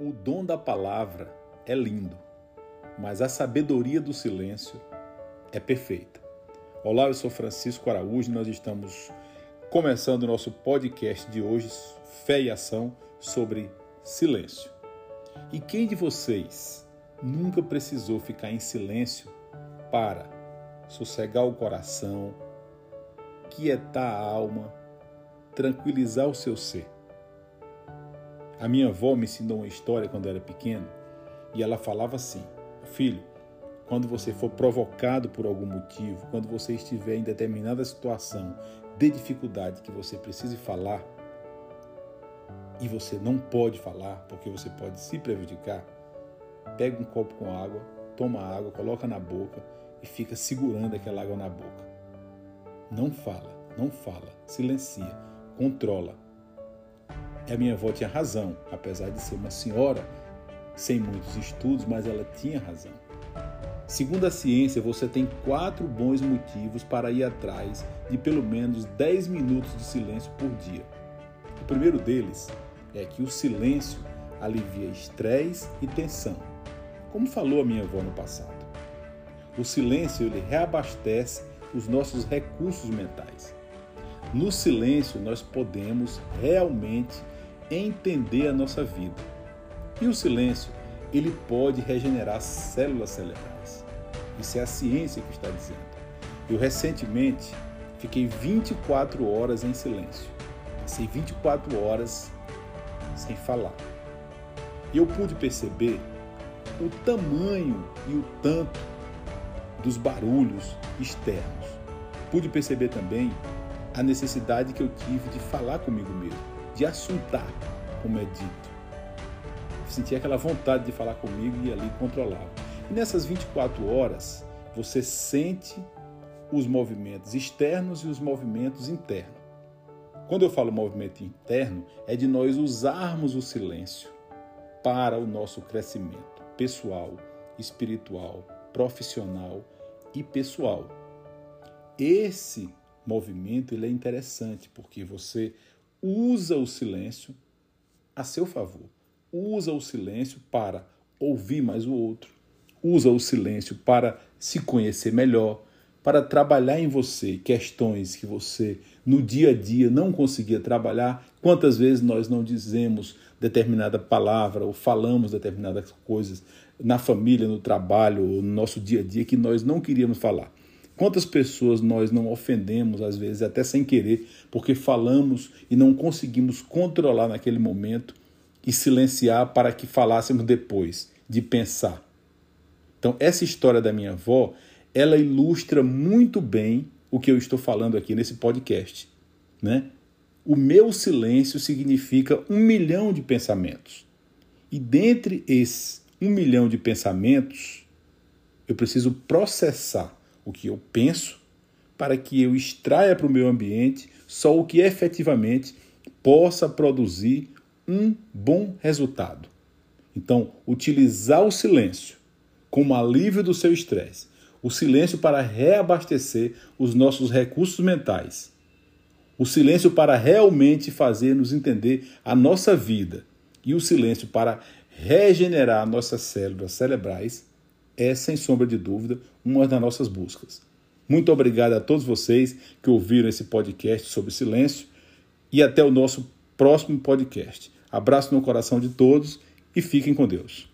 O dom da palavra é lindo, mas a sabedoria do silêncio é perfeita. Olá, eu sou Francisco Araújo e nós estamos começando o nosso podcast de hoje, Fé e Ação, sobre silêncio. E quem de vocês nunca precisou ficar em silêncio para sossegar o coração, quietar a alma, tranquilizar o seu ser? A minha avó me ensinou uma história quando era pequeno e ela falava assim: Filho, quando você for provocado por algum motivo, quando você estiver em determinada situação de dificuldade que você precise falar e você não pode falar porque você pode se prejudicar, pega um copo com água, toma água, coloca na boca e fica segurando aquela água na boca. Não fala, não fala, silencia, controla e a minha avó tinha razão, apesar de ser uma senhora sem muitos estudos, mas ela tinha razão. Segundo a ciência, você tem quatro bons motivos para ir atrás de pelo menos 10 minutos de silêncio por dia. O primeiro deles é que o silêncio alivia estresse e tensão, como falou a minha avó no passado. O silêncio ele reabastece os nossos recursos mentais. No silêncio, nós podemos realmente entender a nossa vida. E o silêncio, ele pode regenerar células cerebrais. Isso é a ciência que está dizendo. Eu recentemente fiquei 24 horas em silêncio. Passei 24 horas sem falar. E eu pude perceber o tamanho e o tanto dos barulhos externos. Pude perceber também a necessidade que eu tive de falar comigo mesmo de assuntar, como é dito. Sentia aquela vontade de falar comigo e ali controlava. E nessas 24 horas, você sente os movimentos externos e os movimentos internos. Quando eu falo movimento interno, é de nós usarmos o silêncio para o nosso crescimento pessoal, espiritual, profissional e pessoal. Esse movimento ele é interessante porque você usa o silêncio a seu favor. Usa o silêncio para ouvir mais o outro. Usa o silêncio para se conhecer melhor, para trabalhar em você questões que você no dia a dia não conseguia trabalhar. Quantas vezes nós não dizemos determinada palavra ou falamos determinadas coisas na família, no trabalho, ou no nosso dia a dia que nós não queríamos falar. Quantas pessoas nós não ofendemos, às vezes até sem querer, porque falamos e não conseguimos controlar naquele momento e silenciar para que falássemos depois, de pensar. Então, essa história da minha avó, ela ilustra muito bem o que eu estou falando aqui nesse podcast. Né? O meu silêncio significa um milhão de pensamentos. E dentre esses um milhão de pensamentos, eu preciso processar o que eu penso, para que eu extraia para o meu ambiente só o que efetivamente possa produzir um bom resultado. Então, utilizar o silêncio como alívio do seu estresse, o silêncio para reabastecer os nossos recursos mentais, o silêncio para realmente fazer-nos entender a nossa vida e o silêncio para regenerar nossas células cerebrais é, sem sombra de dúvida, uma das nossas buscas. Muito obrigado a todos vocês que ouviram esse podcast sobre silêncio e até o nosso próximo podcast. Abraço no coração de todos e fiquem com Deus.